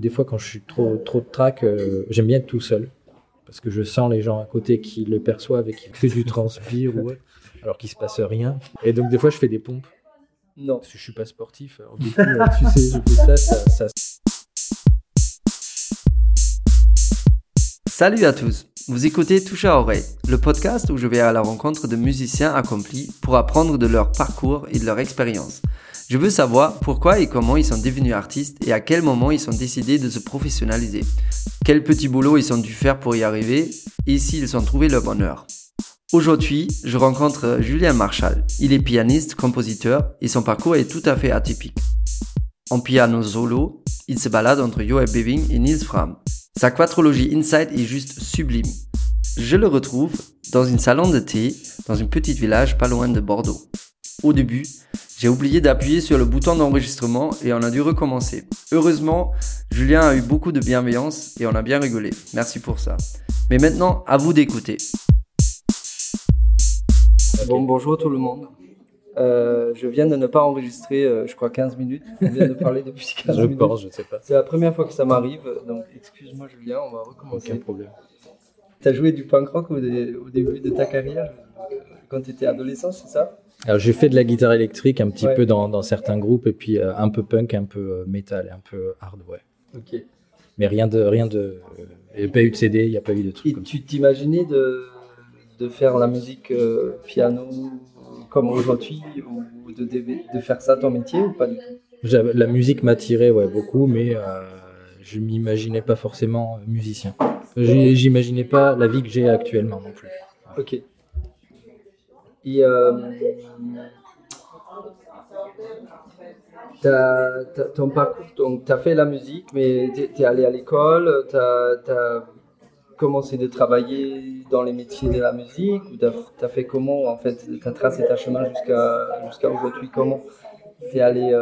des fois, quand je suis trop, trop de track, euh, j'aime bien être tout seul. Parce que je sens les gens à côté qui le perçoivent et qui que du transpire, ou autre, alors qu'il se passe rien. Et donc, des fois, je fais des pompes. Non. Parce que je suis pas sportif. Alors, du coup, euh, tu sais, je fais ça, ça, ça Salut à tous, vous écoutez Touche à oreille, le podcast où je vais à la rencontre de musiciens accomplis pour apprendre de leur parcours et de leur expérience. Je veux savoir pourquoi et comment ils sont devenus artistes et à quel moment ils ont décidé de se professionnaliser. Quel petit boulot ils ont dû faire pour y arriver et s'ils ont trouvé leur bonheur. Aujourd'hui, je rencontre Julien Marshall. Il est pianiste, compositeur et son parcours est tout à fait atypique. En piano solo, il se balade entre Joel Beving et Nils Fram. Sa quatrologie Inside est juste sublime. Je le retrouve dans une salon de thé dans un petit village pas loin de Bordeaux. Au début, j'ai oublié d'appuyer sur le bouton d'enregistrement et on a dû recommencer. Heureusement, Julien a eu beaucoup de bienveillance et on a bien rigolé. Merci pour ça. Mais maintenant, à vous d'écouter. Bon, bonjour tout le monde. Euh, je viens de ne pas enregistrer, euh, je crois, 15 minutes. On vient de parler depuis 15 je minutes. pense, je sais pas. C'est la première fois que ça m'arrive, donc excuse-moi Julien, on va recommencer. Aucun problème. T'as joué du punk rock au, dé- au début de ta carrière, euh, quand tu étais adolescent, c'est ça? Alors, j'ai fait de la guitare électrique un petit Ouais. peu dans, dans certains groupes, et puis euh, un peu punk, un peu euh, metal, et un peu hard, ouais. Ok. Mais rien de. Rien de euh, il n'y a pas eu de CD, il n'y a pas eu de trucs Et comme tu t'imaginais de, de faire la musique euh, piano comme aujourd'hui, ou de, faire ça ton métier, ou pas du tout? La musique m'attirait ouais, beaucoup, mais euh, je m'imaginais pas forcément euh, musicien. J'imaginais pas la vie que j'ai actuellement non plus. Ok. Et euh, t'as- ton parcours, donc tu as fait la musique, mais tu es allé à l'école, tu as, commencé de travailler dans les métiers de la musique, ou tu as, fait comment en fait Tu as tracé ta chemin jusqu'à jusqu'à aujourd'hui Comment Tu es allé.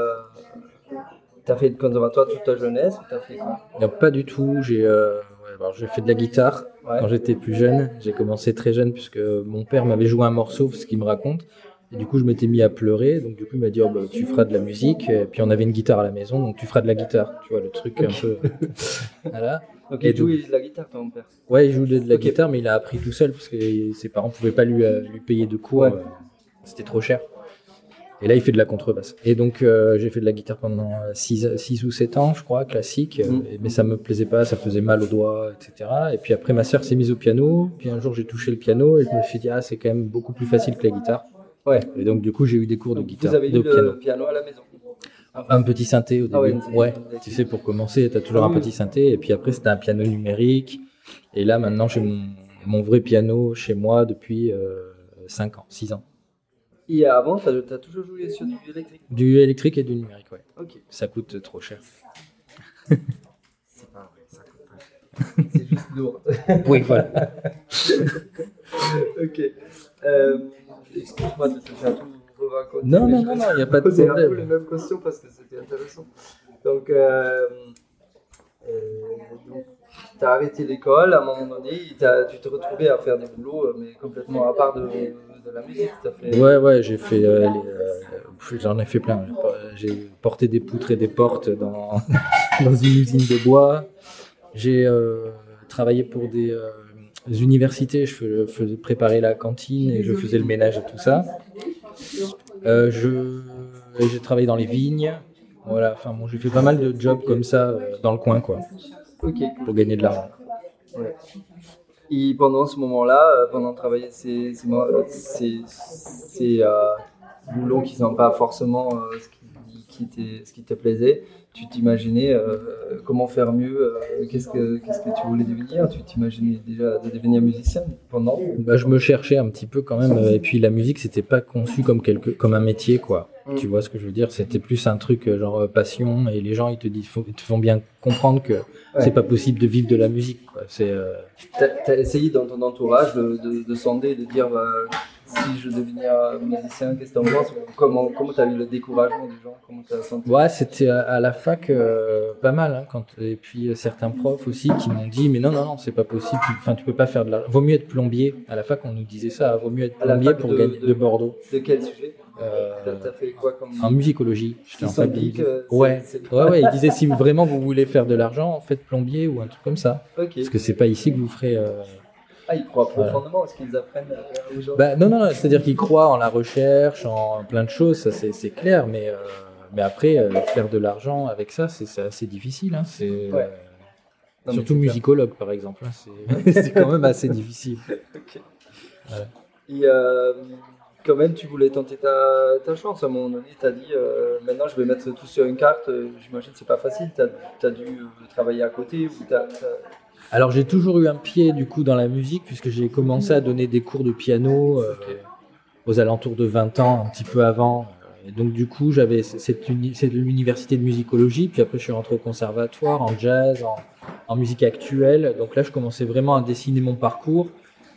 tu as fait le conservatoire toute ta jeunesse ou t'as fait quoi? Non, pas du tout. J'ai euh, alors, j'ai fait de la guitare Ouais. quand j'étais plus jeune. J'ai commencé très jeune puisque mon père m'avait joué un morceau, ce qu'il me raconte. Et du coup, je m'étais mis à pleurer. Donc, du coup, il m'a dit oh, bah, Tu feras de la musique. Et puis, on avait une guitare à la maison, donc tu feras de la guitare. Tu vois, le truc un peu. voilà. Ok, Et tu jouais de la guitare ton père Ouais, il jouait de la guitare, mais il a appris tout seul parce que ses parents pouvaient pas lui, euh, lui payer de. Ouais. euh, C'était trop cher. Et là, il fait de la contrebasse. Et donc, euh, j'ai fait de la guitare pendant 6 ou 7 ans, je crois, classique. euh, Mm. Mais ça me plaisait pas, ça faisait mal aux doigts, etc. Et puis après, ma sœur s'est mise au piano. Puis un jour, j'ai touché le piano et je me suis dit, ah, c'est quand même beaucoup plus facile que la guitare. Ouais. Et donc, du coup, j'ai eu des cours de Donc, guitare, Vous avez de eu piano. le piano à la maison Un petit synthé au début. Ah ouais, tu sais, pour commencer, tu as toujours Oui, un oui. petit synthé. Et puis après, c'était un piano numérique. Et là, maintenant, j'ai mon, mon vrai piano chez moi depuis 5 ans, 6 ans. Et avant, tu as, toujours joué sur du électrique? Du électrique et du numérique, ouais. Ok. Ça coûte trop cher. C'est pas vrai, ça coûte pas cher. C'est juste lourd. Oui, voilà. ok. Euh, Excuse-moi de te faire tout raconter. Non, non, non, il n'y a pas de poser un peu les problème. mêmes questions parce que c'était intéressant. Donc, euh, euh, donc tu as arrêté l'école à un moment donné, tu te retrouvais à faire des boulots, euh, mais complètement à part de, de la musique. Fait... Ouais, ouais, j'ai fait. euh, euh, J'en ai fait plein. J'ai porté des poutres et des portes dans, dans une usine de bois. J'ai travaillé pour des universités. Je fais- faisais préparer la cantine et je faisais le ménage et tout ça. J'ai travaillé dans les vignes. Voilà. Enfin bon, j'ai fait pas mal de jobs comme ça dans le coin, quoi, Ok, cool. pour gagner de l'argent. Ouais. Et pendant ce moment-là, euh, pendant travailler ces, ces, euh, ces, ces, euh, boulots qui ne sont pas forcément euh, ce, qui, ce qui te plaisait, tu t'imaginais euh, comment faire mieux euh, Qu'est-ce que qu'est-ce que tu voulais devenir? Tu t'imaginais déjà de devenir musicien pendant? Bah, je me cherchais un petit peu quand même. euh, Et puis la musique, c'était pas conçu comme quelque, comme un métier, quoi. Mm. Tu vois ce que je veux dire? C'était plus un truc euh, genre passion. Et les gens, ils te disent, ils te font bien comprendre que c'est pas possible de vivre de la musique. C'est euh, Tu as, essayé dans ton entourage de, de, de sonder, de dire bah, si je devenais euh, musicien, qu'est-ce que tu en penses Comment comment as eu le découragement des gens? Comment t'as senti? Ouais, c'était à, la fac euh, pas mal. Hein, quand, et puis euh, certains profs aussi qui m'ont dit Mais non, non, non, c'est pas possible. tu- Enfin, tu peux pas faire de l'argent. Vaut mieux être plombier. À la fac, on nous disait ça. Vaut mieux être plombier pour de- gagner de- de Bordeaux. De quel sujet? Euh, T'as t'as fait quoi comme en musicologie. J'étais en fac Ouais. ouais, ouais. Ils disaient Si vraiment vous voulez faire de l'argent, faites plombier ou un truc comme ça. Parce que c'est pas ici que vous ferez. Ah, ils croient profondément à ce qu'ils apprennent euh, gens. Bah, non, non, non, c'est-à-dire qu'ils croient en la recherche, en plein de choses, ça c'est clair, mais, euh, mais après, euh, faire de l'argent avec ça, c'est assez difficile. hein, c'est, Ouais. Non, mais surtout musicologue, par exemple. hein, c'est quand même assez difficile. Et euh, quand même, tu voulais tenter ta, ta chance. À un moment donné, tu as dit euh, maintenant je vais mettre tout sur une carte. J'imagine que c'est pas facile. Tu as, dû travailler à côté ou t'as- Alors j'ai toujours eu un pied du coup dans la musique, puisque j'ai commencé à donner des cours de piano euh, aux alentours de 20 ans, un petit peu avant. Et donc du coup, j'avais cette l'université de musicologie, puis après je suis rentré au conservatoire en jazz, en, musique actuelle. Donc là, je commençais vraiment à dessiner mon parcours.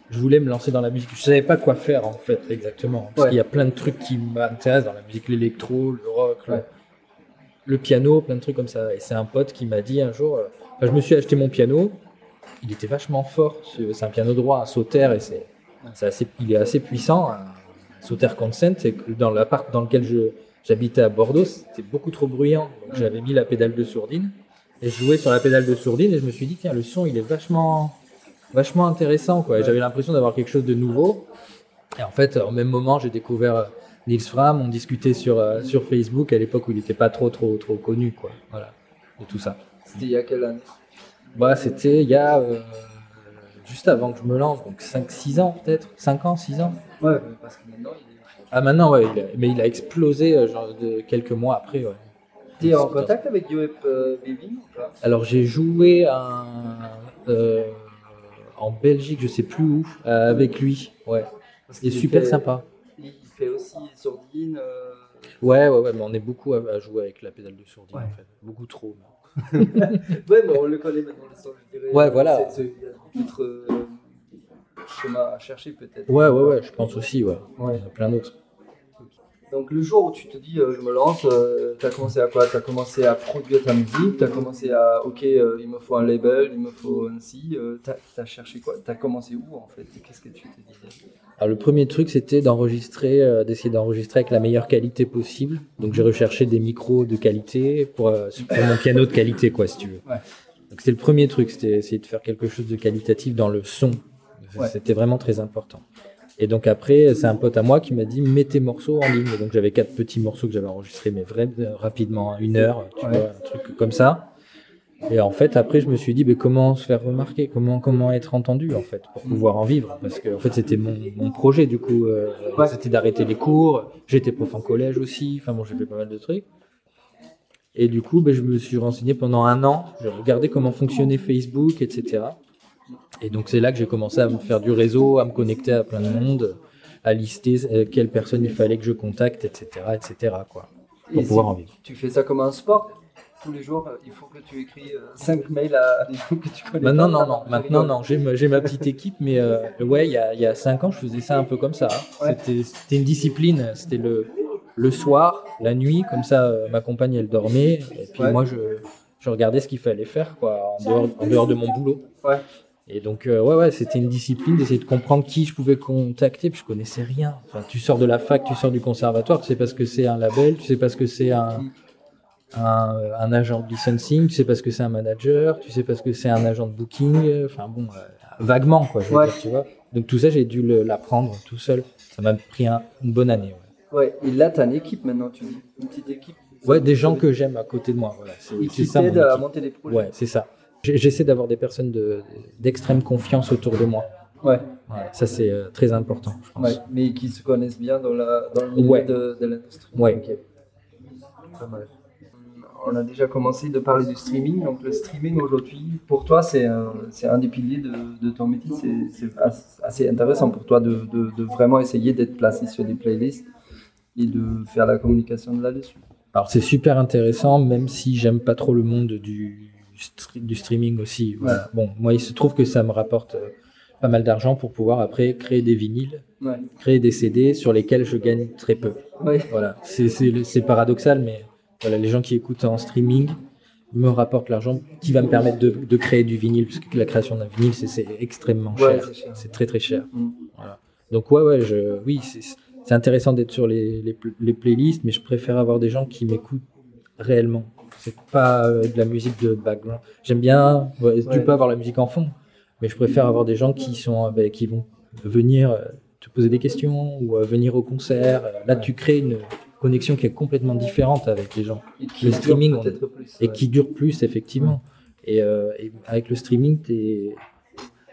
Je voulais me lancer dans la musique. Je savais pas quoi faire en fait exactement, parce qu'il y a plein de trucs qui m'intéressent dans la musique, l'électro, le rock, le- piano, plein de trucs comme ça. Et c'est un pote qui m'a dit un jour, euh, je me suis acheté mon piano. Il était vachement fort. C'est c'est un piano droit, un sauter, et c'est c'est il est assez puissant. Un sauter consent, que dans l'appart dans lequel je j'habitais à Bordeaux, c'était beaucoup trop bruyant. Donc j'avais mis la pédale de sourdine et je jouais sur la pédale de sourdine et je me suis dit tiens le son il est vachement vachement intéressant quoi. J'avais l'impression d'avoir quelque chose de nouveau. Et en fait, au même moment, j'ai découvert euh, Nils Fram. On discutait sur euh, sur Facebook à l'époque où il n'était pas trop trop trop connu quoi. Voilà, de tout ça. C'était il y a quelle année? Bah, c'était il y a euh, juste avant que je me lance, donc 5-6 ans peut-être, 5 ans, 6 ans. Ouais, mais parce que maintenant, il est. Ah maintenant ouais, il a- mais il a explosé euh, genre de quelques mois après ouais. T'es en contact avec Yoep euh, Baby ou pas? Alors j'ai joué un, euh, en Belgique, je sais plus où, avec lui. Ouais, il est super fait- sympa. Il fait aussi sourdine. Ouais, ouais, ouais, mais on est beaucoup à, à jouer avec la pédale de sourdine Ouais. en fait, beaucoup trop. même. Ouais, mais on le connaît maintenant, je dirais. Ouais, voilà. Il y a d'autres euh, chemins à chercher peut-être. Ouais, ouais, ouais, je pense aussi, ouais. Ouais. Il y en a plein d'autres. Donc le jour où tu te dis euh, je me lance, tu as commencé à quoi? Tu as commencé à produire ta musique, tu as commencé à ok euh, il me faut un label, il me faut un si, tu as, cherché quoi? Tu as commencé où en fait? Qu'est-ce que tu te disais Alors le premier truc c'était d'enregistrer, euh, d'essayer d'enregistrer avec la meilleure qualité possible. Donc j'ai recherché des micros de qualité pour, euh, pour mon piano de qualité quoi si tu veux. Ouais. Donc c'était le premier truc, c'était essayer de faire quelque chose de qualitatif dans le son. Ouais. C'était vraiment très important. Et donc après c'est un pote à moi qui m'a dit mets tes morceaux en ligne. Et donc j'avais quatre petits morceaux que j'avais enregistrés mais vraiment euh, rapidement, une heure, tu Ouais. vois, un truc comme ça. Et en fait, après, je me suis dit, mais comment se faire remarquer, comment comment être entendu en fait, pour pouvoir en vivre, parce que en fait, c'était mon, mon projet du coup, euh, Ouais. c'était d'arrêter les cours. J'étais prof en collège aussi. Enfin bon, j'ai fait pas mal de trucs. Et du coup, ben, je me suis renseigné pendant un an. J'ai regardé comment fonctionnait Facebook, etc. Et donc c'est là que j'ai commencé à me faire du réseau, à me connecter à plein de monde, à lister euh, quelles personnes il fallait que je contacte, etc., etc. Quoi, pour Et pouvoir si en vivre. Tu fais ça comme un sport? Tous les jours, euh, il faut que tu écris 5 mails à des gens que tu connais Maintenant, pas? non, non, maintenant, non. J'ai ma, petite équipe, mais euh, ouais, il y a, il y a cinq ans, je faisais ça un peu comme ça. hein. Ouais. C'était, c'était une discipline. C'était le, le soir, la nuit, comme ça, euh, ma compagne, elle dormait. Et puis Ouais. moi, je, je regardais ce qu'il fallait faire, quoi, en dehors, en dehors de mon boulot. Ouais. Et donc, euh, ouais, ouais, c'était une discipline d'essayer de comprendre qui je pouvais contacter, puis je connaissais rien. Enfin, tu sors de la fac, tu sors du conservatoire, tu sais pas ce que c'est un label, tu sais pas ce que c'est un, un, un agent de licensing, tu sais pas ce que c'est un manager, tu sais pas ce que c'est un agent de booking, enfin bon, euh, vaguement, quoi, je Ouais. dire, tu vois. Donc tout ça, j'ai dû l'apprendre tout seul. Ça m'a pris un- une bonne année. Ouais, Ouais, et là, tu as une équipe maintenant, tu dis. Une petite équipe. Ouais, des gens que j'aime à côté de moi, voilà. C'est ça mon à monter des projets. Ouais, c'est ça. J'essaie d'avoir des personnes de- d'extrême confiance autour de moi. Ouais, Ouais, ça, c'est euh, très important, je pense. ouais, mais qui se connaissent bien dans, la, dans le milieu Ouais. de, de l'industrie. Ouais. Ok. Pas mal. On a déjà commencé de parler du streaming. Donc, le streaming aujourd'hui, pour toi, c'est un, un des piliers de, de ton métier. C'est- C'est as- assez intéressant pour toi de, de, vraiment essayer d'être placé sur des playlists et de faire la communication de là-dessus. Alors c'est super intéressant, même si j'aime pas trop le monde du, du streaming aussi. Bon, moi il se trouve que ça me rapporte euh, pas mal d'argent pour pouvoir après créer des vinyles, Ouais. créer des CD sur lesquels je gagne très peu. Ouais. Voilà, c'est- paradoxal, mais voilà, les gens qui écoutent en streaming me rapportent l'argent qui va me permettre de, de créer du vinyle, parce que la création d'un vinyle, c'est- extrêmement cher. c'est très très cher. Mm. Voilà. Donc ouais, ouais, je, oui, c'est intéressant d'être sur les, les, pl- les playlists, mais je préfère avoir des gens qui m'écoutent réellement. C'est pas euh, de la musique de background. J'aime bien, ouais, tu peux avoir la musique en fond, mais je préfère avoir des gens qui sont, euh, ben, qui vont venir euh, te poser des questions ou venir au concert. Là, tu crées une connexion qui est complètement différente avec les gens Le streaming, on- plus. et ouais. qui dure plus effectivement. Et, euh, et avec le streaming, tu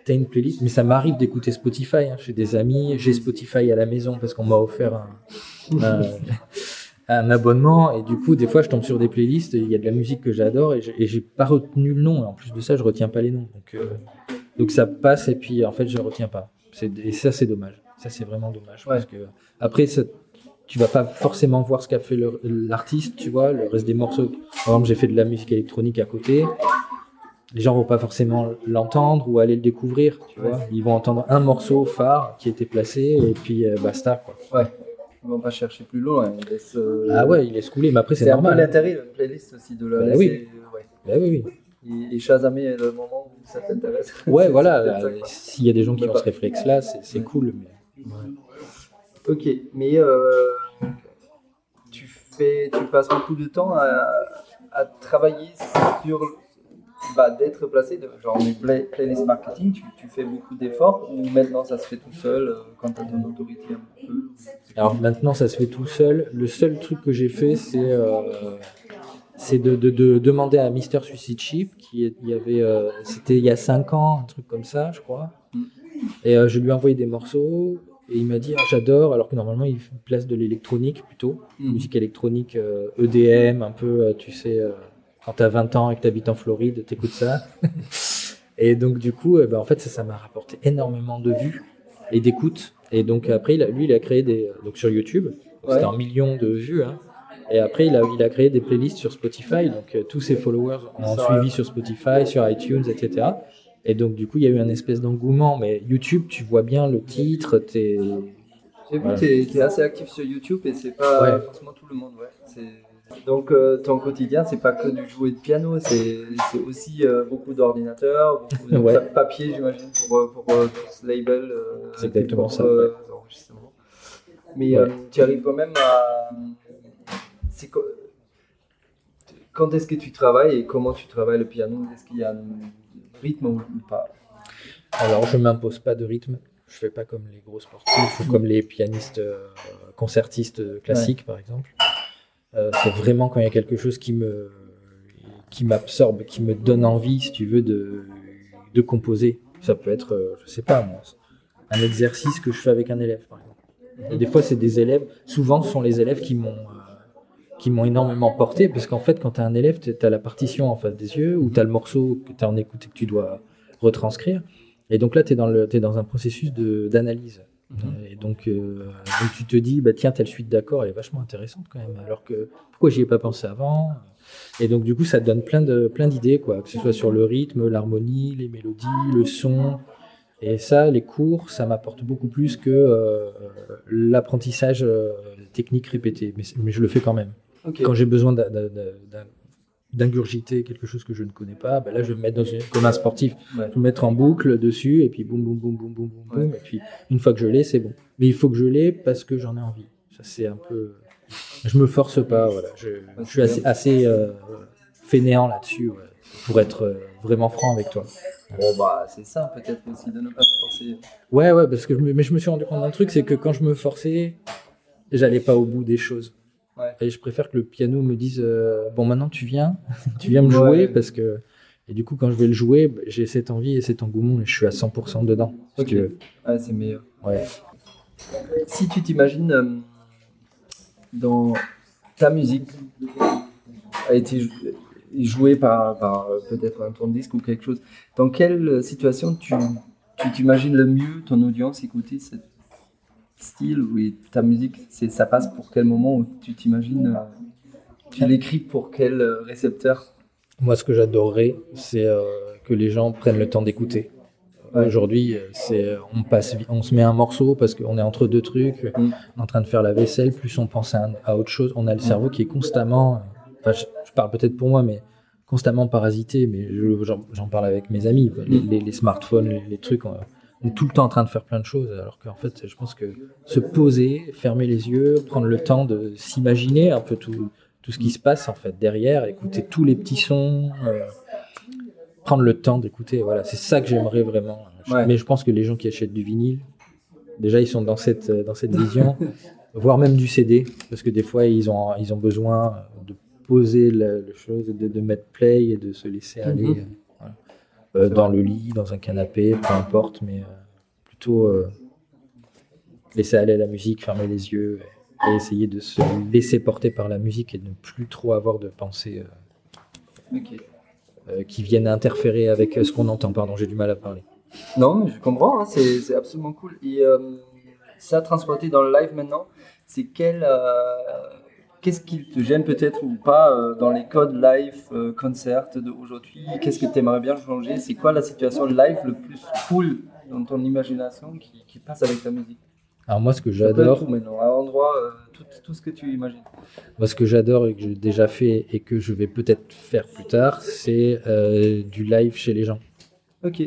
as une playlist. Mais ça m'arrive d'écouter Spotify. hein. J'ai des amis, j'ai Spotify à la maison parce qu'on m'a offert un, un, un abonnement. Et du coup, des fois, je tombe sur des playlists. Il y a de la musique que j'adore et j'ai- pas retenu le nom. Et en plus de ça, je retiens pas les noms. Donc, euh, donc ça passe et puis en fait, je retiens pas. Et ça, c'est dommage. Ça, c'est vraiment dommage. Ouais. Parce que après, ça, tu vas pas forcément voir ce qu'a fait l'artiste, tu vois, le reste des morceaux. Par exemple, j'ai fait de la musique électronique à côté. Les gens vont pas forcément l'entendre ou aller le découvrir, tu vois. Ils vont entendre un morceau phare qui été placé et puis euh, basta, quoi. Ouais. Ils vont pas chercher plus loin. Ils laissent, euh, Ah ouais, il laisse couler, mais après, c'est C'est un peu normal. l'intérêt de la playlist aussi, de la Bah laisser. Ouais. Bah oui, oui. Et, et chasamer le moment où ça t'intéresse. Ouais, voilà. S'il y a des gens qui ont pas- ce réflexe-là, c'est c'est Ouais. cool. Mais... Ok, mais euh, tu fais, tu passes beaucoup de temps à, à travailler sur, bah, d'être placé, de, genre les play- playlist marketing, tu, tu fais beaucoup d'efforts ou maintenant ça se fait tout seul euh, quand tu as ton autorité un peu Alors maintenant, ça se fait tout seul. Le seul truc que j'ai fait, c'est euh, c'est de, de- de demander à Mister Suicide Chip, qui est- il y avait, euh, c'était il y a 5 ans, un truc comme ça, je crois. Mm. Et je lui ai envoyé des morceaux et il m'a dit ah, j'adore, alors que normalement il place de l'électronique plutôt, Mhm. musique électronique EDM, un peu, tu sais, quand t'as 20 ans et que t'habites en Floride, t'écoutes ça. et donc du coup, eh ben, en fait, ça ça m'a rapporté énormément de vues et d'écoutes. Et donc après, il a- lui, il a créé des donc sur YouTube, Ouais. c'était en millions de vues. hein. Et après, il a, il a créé des playlists sur Spotify. Donc euh, tous ses followers ont Ça, suivi sur Spotify, sur iTunes, etc. Et donc du coup, il y a eu un espèce d'engouement. Mais YouTube, tu vois bien le titre, t'es J'ai vu Voilà. tu es, assez actif sur YouTube et c'est pas Ouais. forcément tout le monde. Ouais. C'est- Donc euh, ton quotidien, c'est pas que du jouer de piano, c'est aussi euh, beaucoup d'ordinateurs, beaucoup de Ouais. pa- papier, j'imagine, pour, euh, pour tout ce label. euh, C'est exactement propres, ça. Mais Ouais. euh, tu arrives quand même à. co- Quand est-ce que tu travailles et comment tu travailles le piano? Est-ce qu'il y a un rythme ou pas? Alors, je m'impose pas de rythme. Je fais pas comme les gros sportifs ou comme les pianistes concertistes classiques, par exemple. Euh, c'est vraiment quand il y a quelque chose qui me qui m'absorbe, qui me donne envie, si tu veux, de, de composer. Ça peut être, euh, je sais pas moi, un exercice que je fais avec un élève, par exemple. Et des fois, c'est des élèves. Souvent, ce sont les élèves qui m'ont euh, qui m'ont énormément porté, parce qu'en fait, quand tu as un élève, tu as la partition en face des yeux, ou tu as le morceau que tu as en écoute et que tu dois retranscrire. Et donc là, tu es, dans un processus d'analyse. Et donc, euh, donc, tu te dis, bah, tiens, telle suite d'accords, elle est vachement intéressante quand même. Alors que pourquoi j'y ai pas pensé avant? Et donc, du coup, ça te donne plein de plein d'idées, quoi. Que ce soit sur le rythme, l'harmonie, les mélodies, le son. Et ça, les cours, ça m'apporte beaucoup plus que euh, l'apprentissage euh, technique répété. Mais, je le fais quand même. Quand j'ai besoin d'un- d'ingurgiter quelque chose que je ne connais pas, ben là, je vais me mettre dans une, comme un sportif. Ouais. Je vais me mettre en boucle dessus, et puis boum, boum, boum, boum, boum, boum, boum. Et puis, une fois que je l'ai, c'est bon. Mais il faut que je l'ai parce que j'en ai envie. Ça, c'est un peu. Je me force pas, voilà. Je, je suis assez, assez euh, fainéant là-dessus, ouais, pour être euh, vraiment franc avec toi. Bon, bah, c'est ça peut-être aussi de ne pas se forcer. Ouais, ouais, parce que je me, mais je me suis rendu compte d'un truc, c'est que quand je me forçais, j'allais pas au bout des choses. Ouais. Et je préfère que le piano me dise euh, bon maintenant tu viens, tu viens me Ouais. jouer parce que et du coup quand je vais le jouer, bah, j'ai cette envie et cet engouement et je suis à 100% dedans. si Ok. tu veux. Ouais, c'est meilleur. Ouais. Si tu t'imagines euh, dans ta musique a été jou- jouée par, par euh, peut-être un tourne-disque ou quelque chose, dans quelle situation tu tu t'imagines le mieux ton audience écouter ce style ou ta musique c'est ça passe pour quel moment où tu t'imagines euh, tu l'écris pour quel euh, récepteur? Moi ce que j'adorerais c'est euh, que les gens prennent le temps d'écouter. Ouais. Aujourd'hui, c'est on passe, on se met un morceau parce qu'on est entre deux trucs, Mm. en train de faire la vaisselle, plus on pense à, à autre chose. On a le cerveau qui est constamment, enfin, je, je parle peut-être pour moi, mais constamment parasité. Mais je- j'en parle avec mes amis. quoi. Les, Mm. les- les smartphones, les, les trucs, on, on est tout le temps en train de faire plein de choses. Alors qu'en fait, je pense que se poser, fermer les yeux, prendre le temps de s'imaginer un peu tout, tout ce qui se passe en fait derrière, écouter tous les petits sons. euh, prendre le temps d'écouter. Voilà, c'est ça que j'aimerais vraiment. Ouais. Mais je pense que les gens qui achètent du vinyle, déjà, ils sont dans cette, euh, dans cette vision, voire même du CD, parce que des fois, ils ont, ils ont besoin de poser le, le chose, de, de mettre play et de se laisser aller Mhm. voilà. Euh, dans le lit, dans un canapé, peu importe, mais euh, plutôt euh, laisser aller la musique, fermer les yeux et essayer de se laisser porter par la musique et de ne plus trop avoir de pensées qui viennent interférer avec ce qu'on entend. Pardon, j'ai du mal à parler. Non, mais je comprends, hein, c'est absolument cool. Et ça transporté dans le live maintenant, c'est quel. euh, Qu'est-ce qui te gêne peut-être ou pas euh, dans les codes live euh, concert d'aujourd'hui? Qu'est-ce que tu aimerais bien changer? C'est quoi la situation live le plus cool dans ton imagination qui, qui passe avec ta musique? Alors moi, ce que j'adore, tout maintenant, à endroit, euh, tout, tout ce que tu imagines. moi, ce que j'adore et que j'ai déjà fait et que je vais peut-être faire plus tard, c'est euh, du live chez les gens. Ok.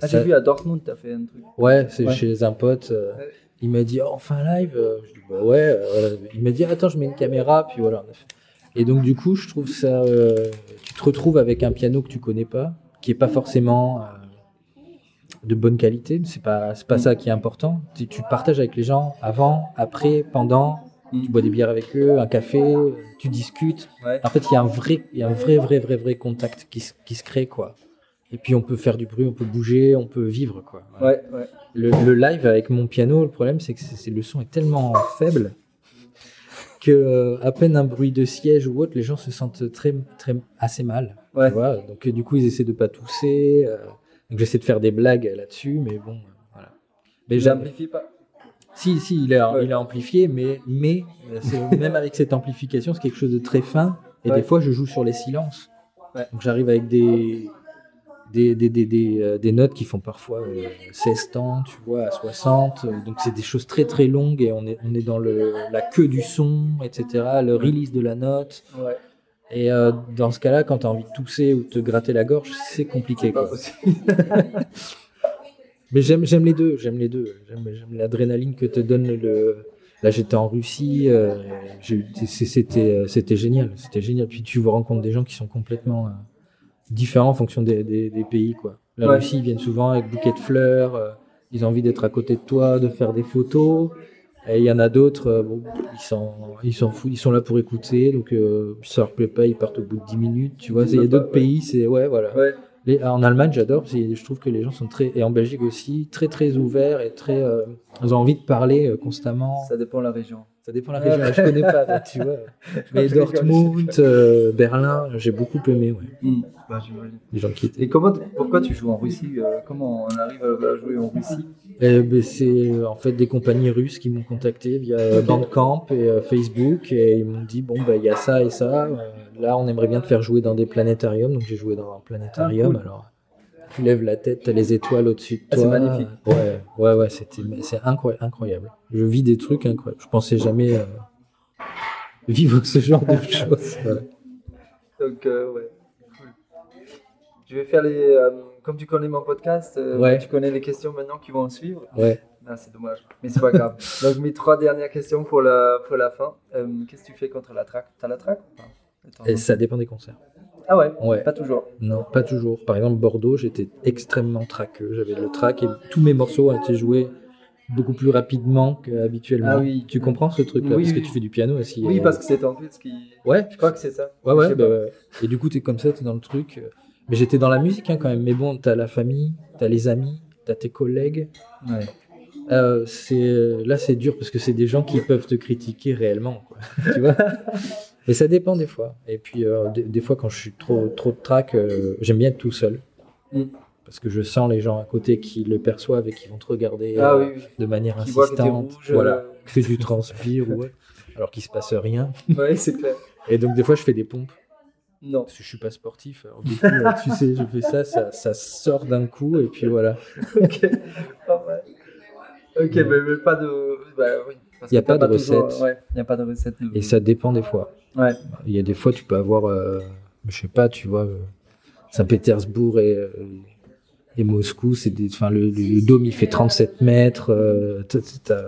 Ah, Ça- j'ai vu à Dortmund, tu as fait un truc. Ouais, c'est Ouais. chez un pote. Ouais. Il m'a dit, oh, fait un live. Euh, Je dis, bah ouais. euh, il m'a dit, attends, je mets une caméra, puis voilà. Et donc, du coup, je trouve ça. euh, tu te retrouves avec un piano que tu connais pas, qui est pas forcément de bonne qualité. C'est pas, c'est pas ça qui est important. Tu, tu partages avec les gens avant, après, pendant. Mm. Tu bois des bières avec eux, un café, tu discutes. Ouais. En fait, il y a un vrai, il y a un vrai, vrai, vrai, vrai contact qui, se- qui se crée, quoi. Et puis, on peut faire du bruit, on peut bouger, on peut vivre, quoi. Ouais, ouais. Le, le live avec mon piano, le problème c'est que le son est tellement faible que euh, à peine un bruit de siège ou autre, les gens se sentent très, très assez mal. tu Ouais. vois. donc du coup ils essaient de pas tousser. euh, donc j'essaie de faire des blagues là-dessus, mais bon, voilà. Mais. J'amplifie pas? Si, si, il est, Ouais. il est amplifié, mais, mais même avec cette amplification, c'est quelque chose de très fin. Et des fois, je joue sur les silences. Ouais. Donc j'arrive avec des, des, des, des, des, euh, des notes qui font parfois euh, 16 temps, tu vois, à 60. Euh, Donc c'est des choses très très longues et on est, on est dans le, la queue du son, etc., le release de la note. Ouais. Et euh, dans ce cas-là, quand tu as envie de tousser ou de te gratter la gorge, c'est compliqué. Quoi. Mais j'aime, j'aime les deux, j'aime les deux. J'aime, j'aime l'adrénaline que te donne le. Là, j'étais en Russie, euh, j'ai c'était, c'était génial, c'était génial. Puis tu rencontres des gens qui sont complètement différents en fonction des, des, des pays, quoi. La Ouais. Russie, ils viennent souvent avec bouquet de fleurs, euh, ils ont envie d'être à côté de toi, de faire des photos. Et il y en a d'autres, euh, bon, ils s'en, ils s'en foutent, ils sont là pour écouter, donc euh, ça leur plaît pas, ils partent au bout de 10 minutes, tu vois. Il y a d'autres ouais. pays, c'est ouais, voilà. Ouais. Les- en Allemagne, j'adore, parce que je trouve que les gens sont très, et en Belgique aussi, très très ouverts et très, euh, ils ont envie de parler euh, constamment. Ça dépend de la région. Ça dépend de la région, je connais pas, donc, tu vois. Mais Dortmund, euh, Berlin, j'ai beaucoup aimé, ouais. Bah, j'imagine. Les gens qui étaient. Et comment, pourquoi tu joues en Russie euh, Comment on arrive à, jouer en Russie? Eh ben, c'est euh, en fait des compagnies russes qui m'ont contacté via Bandcamp et Facebook et ils m'ont dit bon bah il y a ça et ça. là on aimerait bien te faire jouer dans des planétariums donc j'ai joué dans un planétarium Ah, cool. alors tu lèves la tête t'as les étoiles au-dessus de Ah, toi. c'est magnifique. Ouais ouais ouais c'était c'est incroyable. Je vis des trucs incroyables. Je pensais jamais euh, vivre ce genre de choses. Voilà. Donc, euh, ouais. Cool. Je vais faire les. euh, comme tu connais mon podcast, euh, Ouais. tu connais les questions maintenant qui vont suivre. Ouais. Ah, c'est dommage. Mais c'est pas grave. Donc, mes trois dernières questions pour la, pour la fin. Qu'est-ce que tu fais contre la traque? T'as la traque ou pas? Et ça dépend des concerts. Ah ouais, Ouais. Pas toujours. Non, pas toujours. Par exemple, Bordeaux, j'étais extrêmement traqueux. J'avais le track et tous mes morceaux ont été joués beaucoup plus rapidement qu'habituellement. Ah oui. Tu comprends ce truc-là? Oui, Parce que tu fais du piano aussi. Oui, et- parce que c'est en fait ce qui. Ouais, Je crois que c'est ça. ouais, ouais. bah. Et du coup, t'es comme ça, t'es dans le truc. Mais j'étais dans la musique hein, quand même. Mais bon, t'as la famille, t'as les amis, t'as tes collègues. Ouais. Euh, c'est là, c'est dur parce que c'est des gens qui peuvent te critiquer réellement. Quoi. tu vois? Mais ça dépend des fois. Et puis, euh, des, des fois, quand je suis trop, trop de track, euh, j'aime bien être tout seul. Mm. Parce que je sens les gens à côté qui le perçoivent et qui vont te regarder Ah euh, oui, oui. de manière Qui insistante. rouge, voilà, euh. que tu transpires, ou autre, alors qu'il se passe rien. Ouais, c'est clair. Et donc, des fois, je fais des pompes. Non. Parce que je suis pas sportif. Alors, du coup, euh, tu sais, je fais ça, ça, ça sort d'un coup, et puis voilà. ok. Pas mal. Ok, mais, mais pas de. Bah, oui, parce Y a que t'as pas de recette. Ouais, il n'y a pas de recette. de- Et ça dépend des fois. Ouais. Il y a des fois, tu peux avoir, euh, je sais pas, tu vois, euh, Saint-Pétersbourg et, euh, et Moscou, c'est des, enfin, le, dôme il fait 37 mètres, euh, t'as- t'as,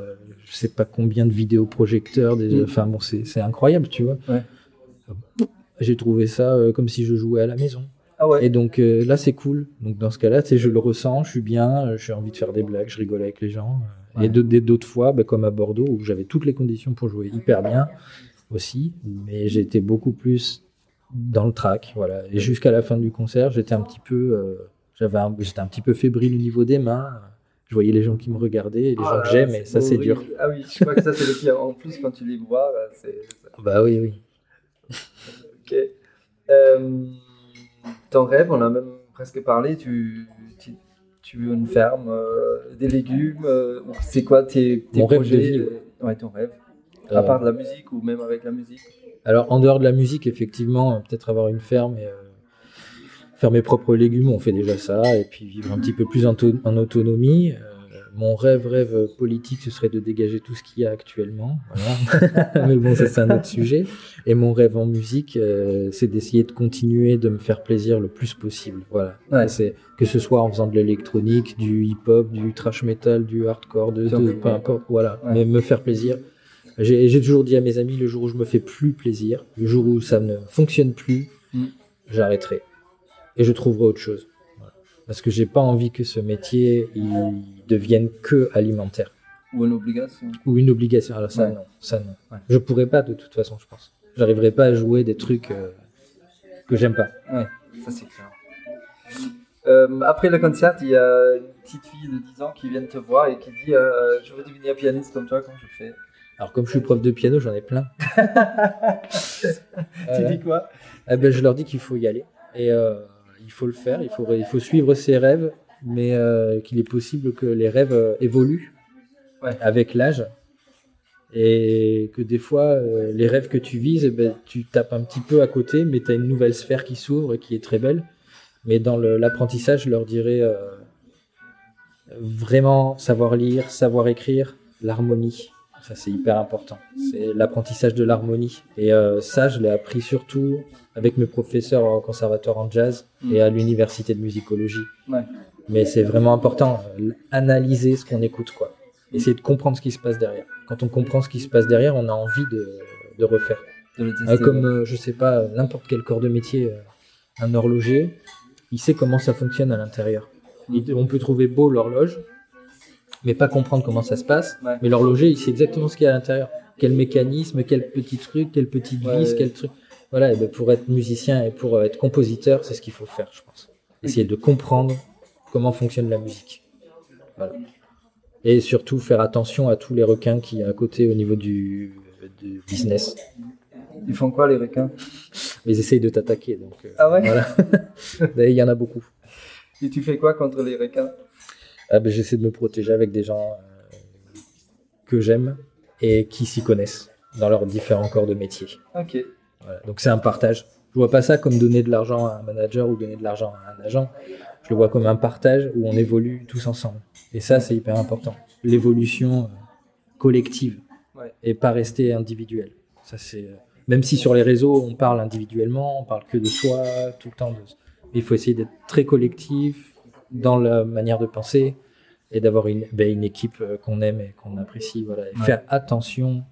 je sais pas combien de vidéoprojecteurs, Mm. enfin bon, c'est incroyable, tu vois. Ouais. J'ai trouvé ça euh, comme si je jouais à la maison. Ah ouais. Et donc euh, là, c'est cool. Donc dans ce cas-là, je le ressens, je suis bien, euh, j'ai envie de faire des blagues, je rigole avec les gens. Ouais. Et d'autres- fois, bah, comme à Bordeaux, où j'avais toutes les conditions pour jouer hyper bien aussi, mais j'étais beaucoup plus dans le track, voilà. Et jusqu'à la fin du concert, j'étais un petit peu, euh, j'avais, j'étais un petit peu fébrile au niveau des mains. Je voyais les gens qui me regardaient, et les Ah gens là que j'aime, et ça c'est dur. Ah oui, je crois que ça c'est le pire. En plus, quand tu les vois, bah, c'est. c'est- Bah oui, oui. Ok. Euh, ton rêve, on a même presque parlé. Tu, tu, veux une ferme, euh, des légumes. euh, c'est quoi tes, tes Mon rêve de projets vie, euh, Ouais, ton rêve. Euh, À part de la musique ou même avec la musique? Alors, en dehors de la musique, effectivement, euh, peut-être avoir une ferme et euh, faire mes propres légumes, on fait déjà ça, et puis vivre un petit peu plus en autonomie. Mon rêve, rêve politique, ce serait de dégager tout ce qu'il y a actuellement. Voilà. Mais bon, ça, c'est un autre sujet. Et mon rêve en musique, euh, c'est d'essayer de continuer de me faire plaisir le plus possible. Voilà. Ouais. C'est que ce soit en faisant de l'électronique, du hip-hop, du trash metal, du hardcore, de, de- peu importe. Voilà. Ouais. Mais me faire plaisir. J'ai j'ai toujours dit à mes amis, le jour où je me fais plus plaisir, le jour où ça ne fonctionne plus, Mm. j'arrêterai. Et je trouverai autre chose. Parce que j'ai pas envie que ce métier il devienne que alimentaire. Ou une obligation. Ou une obligation. Alors ça Ouais. non, ça non. Ouais. Je pourrais pas de toute façon, je pense. J'arriverai pas à jouer des trucs euh, que j'aime pas. Ouais, ça c'est clair. Euh, après le concert, il y a une petite fille de 10 ans qui vient te voir et qui dit euh, Je veux devenir pianiste comme toi, comment je fais? Alors comme je suis prof de piano, j'en ai plein. Tu Euh, dis quoi? Eh ben, je leur dis qu'il faut y aller. Et euh, il faut le faire, il faut, il faut suivre ses rêves, mais euh, qu'il est possible que les rêves euh, évoluent Ouais. avec l'âge. Et que des fois, euh, les rêves que tu vises, eh ben, tu tapes un petit peu à côté, mais tu as une nouvelle sphère qui s'ouvre et qui est très belle. Mais dans l'apprentissage, je leur dirais euh, vraiment savoir lire, savoir écrire, l'harmonie. Ça, c'est hyper important. C'est l'apprentissage de l'harmonie. Et euh, ça, je l'ai appris surtout avec mes professeurs au conservatoire en jazz Mm. et à l'université de musicologie. Ouais. Mais c'est vraiment important, analyser ce qu'on écoute, quoi. Essayer de comprendre ce qui se passe derrière. Quand on comprend ce qui se passe derrière, on a envie de, de refaire. de le Euh, comme, euh, je sais pas, n'importe quel corps de métier, euh, un horloger, il sait comment ça fonctionne à l'intérieur. Il- On peut trouver beau l'horloge, mais pas comprendre comment ça se passe. Ouais. Mais l'horloger, il sait exactement ce qu'il y a à l'intérieur. Quel mécanisme, quel petit truc, quelle petite vis, ouais. quel truc. Voilà, et ben pour être musicien et pour euh, être compositeur, c'est ce qu'il faut faire, je pense. Essayer de comprendre comment fonctionne la musique. Voilà. Et surtout faire attention à tous les requins qui y a à côté au niveau du, du business. Ils font quoi les requins? Ils essayent de t'attaquer, donc euh, Ah ouais? voilà. D'ailleurs, il y en a beaucoup. Et tu fais quoi contre les requins? Ah ben, J'essaie de me protéger avec des gens euh, que j'aime et qui s'y connaissent dans leurs différents corps de métier. Ok. Voilà. Donc c'est un partage. Je vois pas ça comme donner de l'argent à un manager ou donner de l'argent à un agent. Je le vois comme un partage où on évolue tous ensemble. Et ça, c'est hyper important. L'évolution euh, collective Ouais. et pas rester individuel. Ça, c'est euh, même si sur les réseaux on parle individuellement, on parle que de soi tout le temps. De... Il faut essayer d'être très collectif dans la manière de penser et d'avoir une, ben, une équipe euh, qu'on aime et qu'on apprécie. Voilà. Et Ouais. faire attention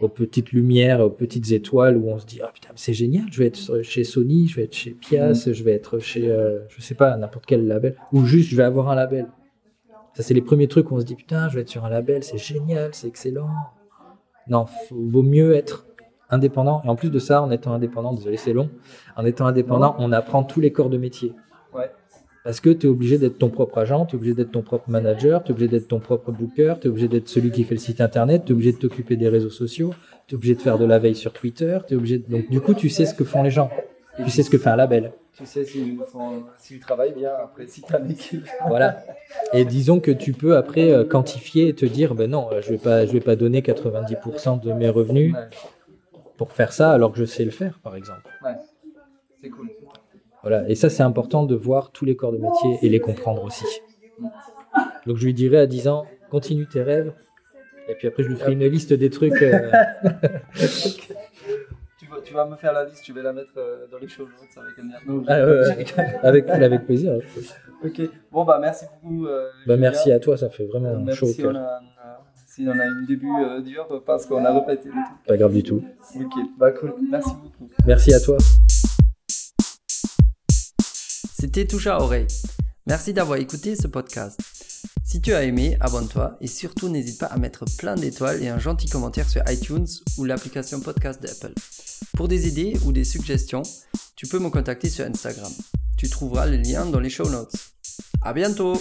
aux petites lumières, aux petites étoiles où on se dit ah putain c'est génial, je vais être chez Sony, je vais être chez Pias, je vais être chez euh, je sais pas n'importe quel label ou juste je vais avoir un label. Ça c'est les premiers trucs où on se dit putain je vais être sur un label, c'est génial, c'est excellent. Non, faut- vaut mieux être indépendant et en plus de ça en étant indépendant, désolé c'est long, en étant indépendant on apprend tous les corps de métier. Ouais. Parce que tu es obligé d'être ton propre agent, tu es obligé d'être ton propre manager, tu es obligé d'être ton propre booker, tu es obligé d'être celui qui fait le site internet, tu es obligé de t'occuper des réseaux sociaux, tu es obligé de faire de la veille sur Twitter, tu obligé de... donc du coup tu sais ce que font les gens, tu sais ce que fait un label. Tu sais s'ils travaillent bien après, si t'as une équipe. Voilà. Et disons que tu peux après euh, quantifier et te dire ben non, euh, je vais pas je vais pas donner 90% de mes revenus Ouais. pour faire ça alors que je sais le faire par exemple. Ouais. C'est cool. Voilà. Et ça, c'est important de voir tous les corps de métier et les comprendre aussi. Donc je lui dirais à 10 ans, continue tes rêves. Et puis après, je lui ferai une liste des trucs. euh, Tu vas, tu vas me faire la liste, tu vas la mettre euh, dans les show notes avec Ah, avec, avec plaisir. Ok. Bon, bah merci beaucoup. euh, Bah, merci à toi, ça fait vraiment Même chaud au si on a, si on a un début dur parce qu'on a répété. Pas grave du tout. Ok, bah cool. Merci beaucoup. Merci à toi. C'était Touche à oreille. Merci d'avoir écouté ce podcast. Si tu as aimé, abonne-toi et surtout n'hésite pas à mettre plein d'étoiles et un gentil commentaire sur iTunes ou l'application podcast d'Apple. Pour des idées ou des suggestions, tu peux me contacter sur Instagram. Tu trouveras le lien dans les show notes. À bientôt!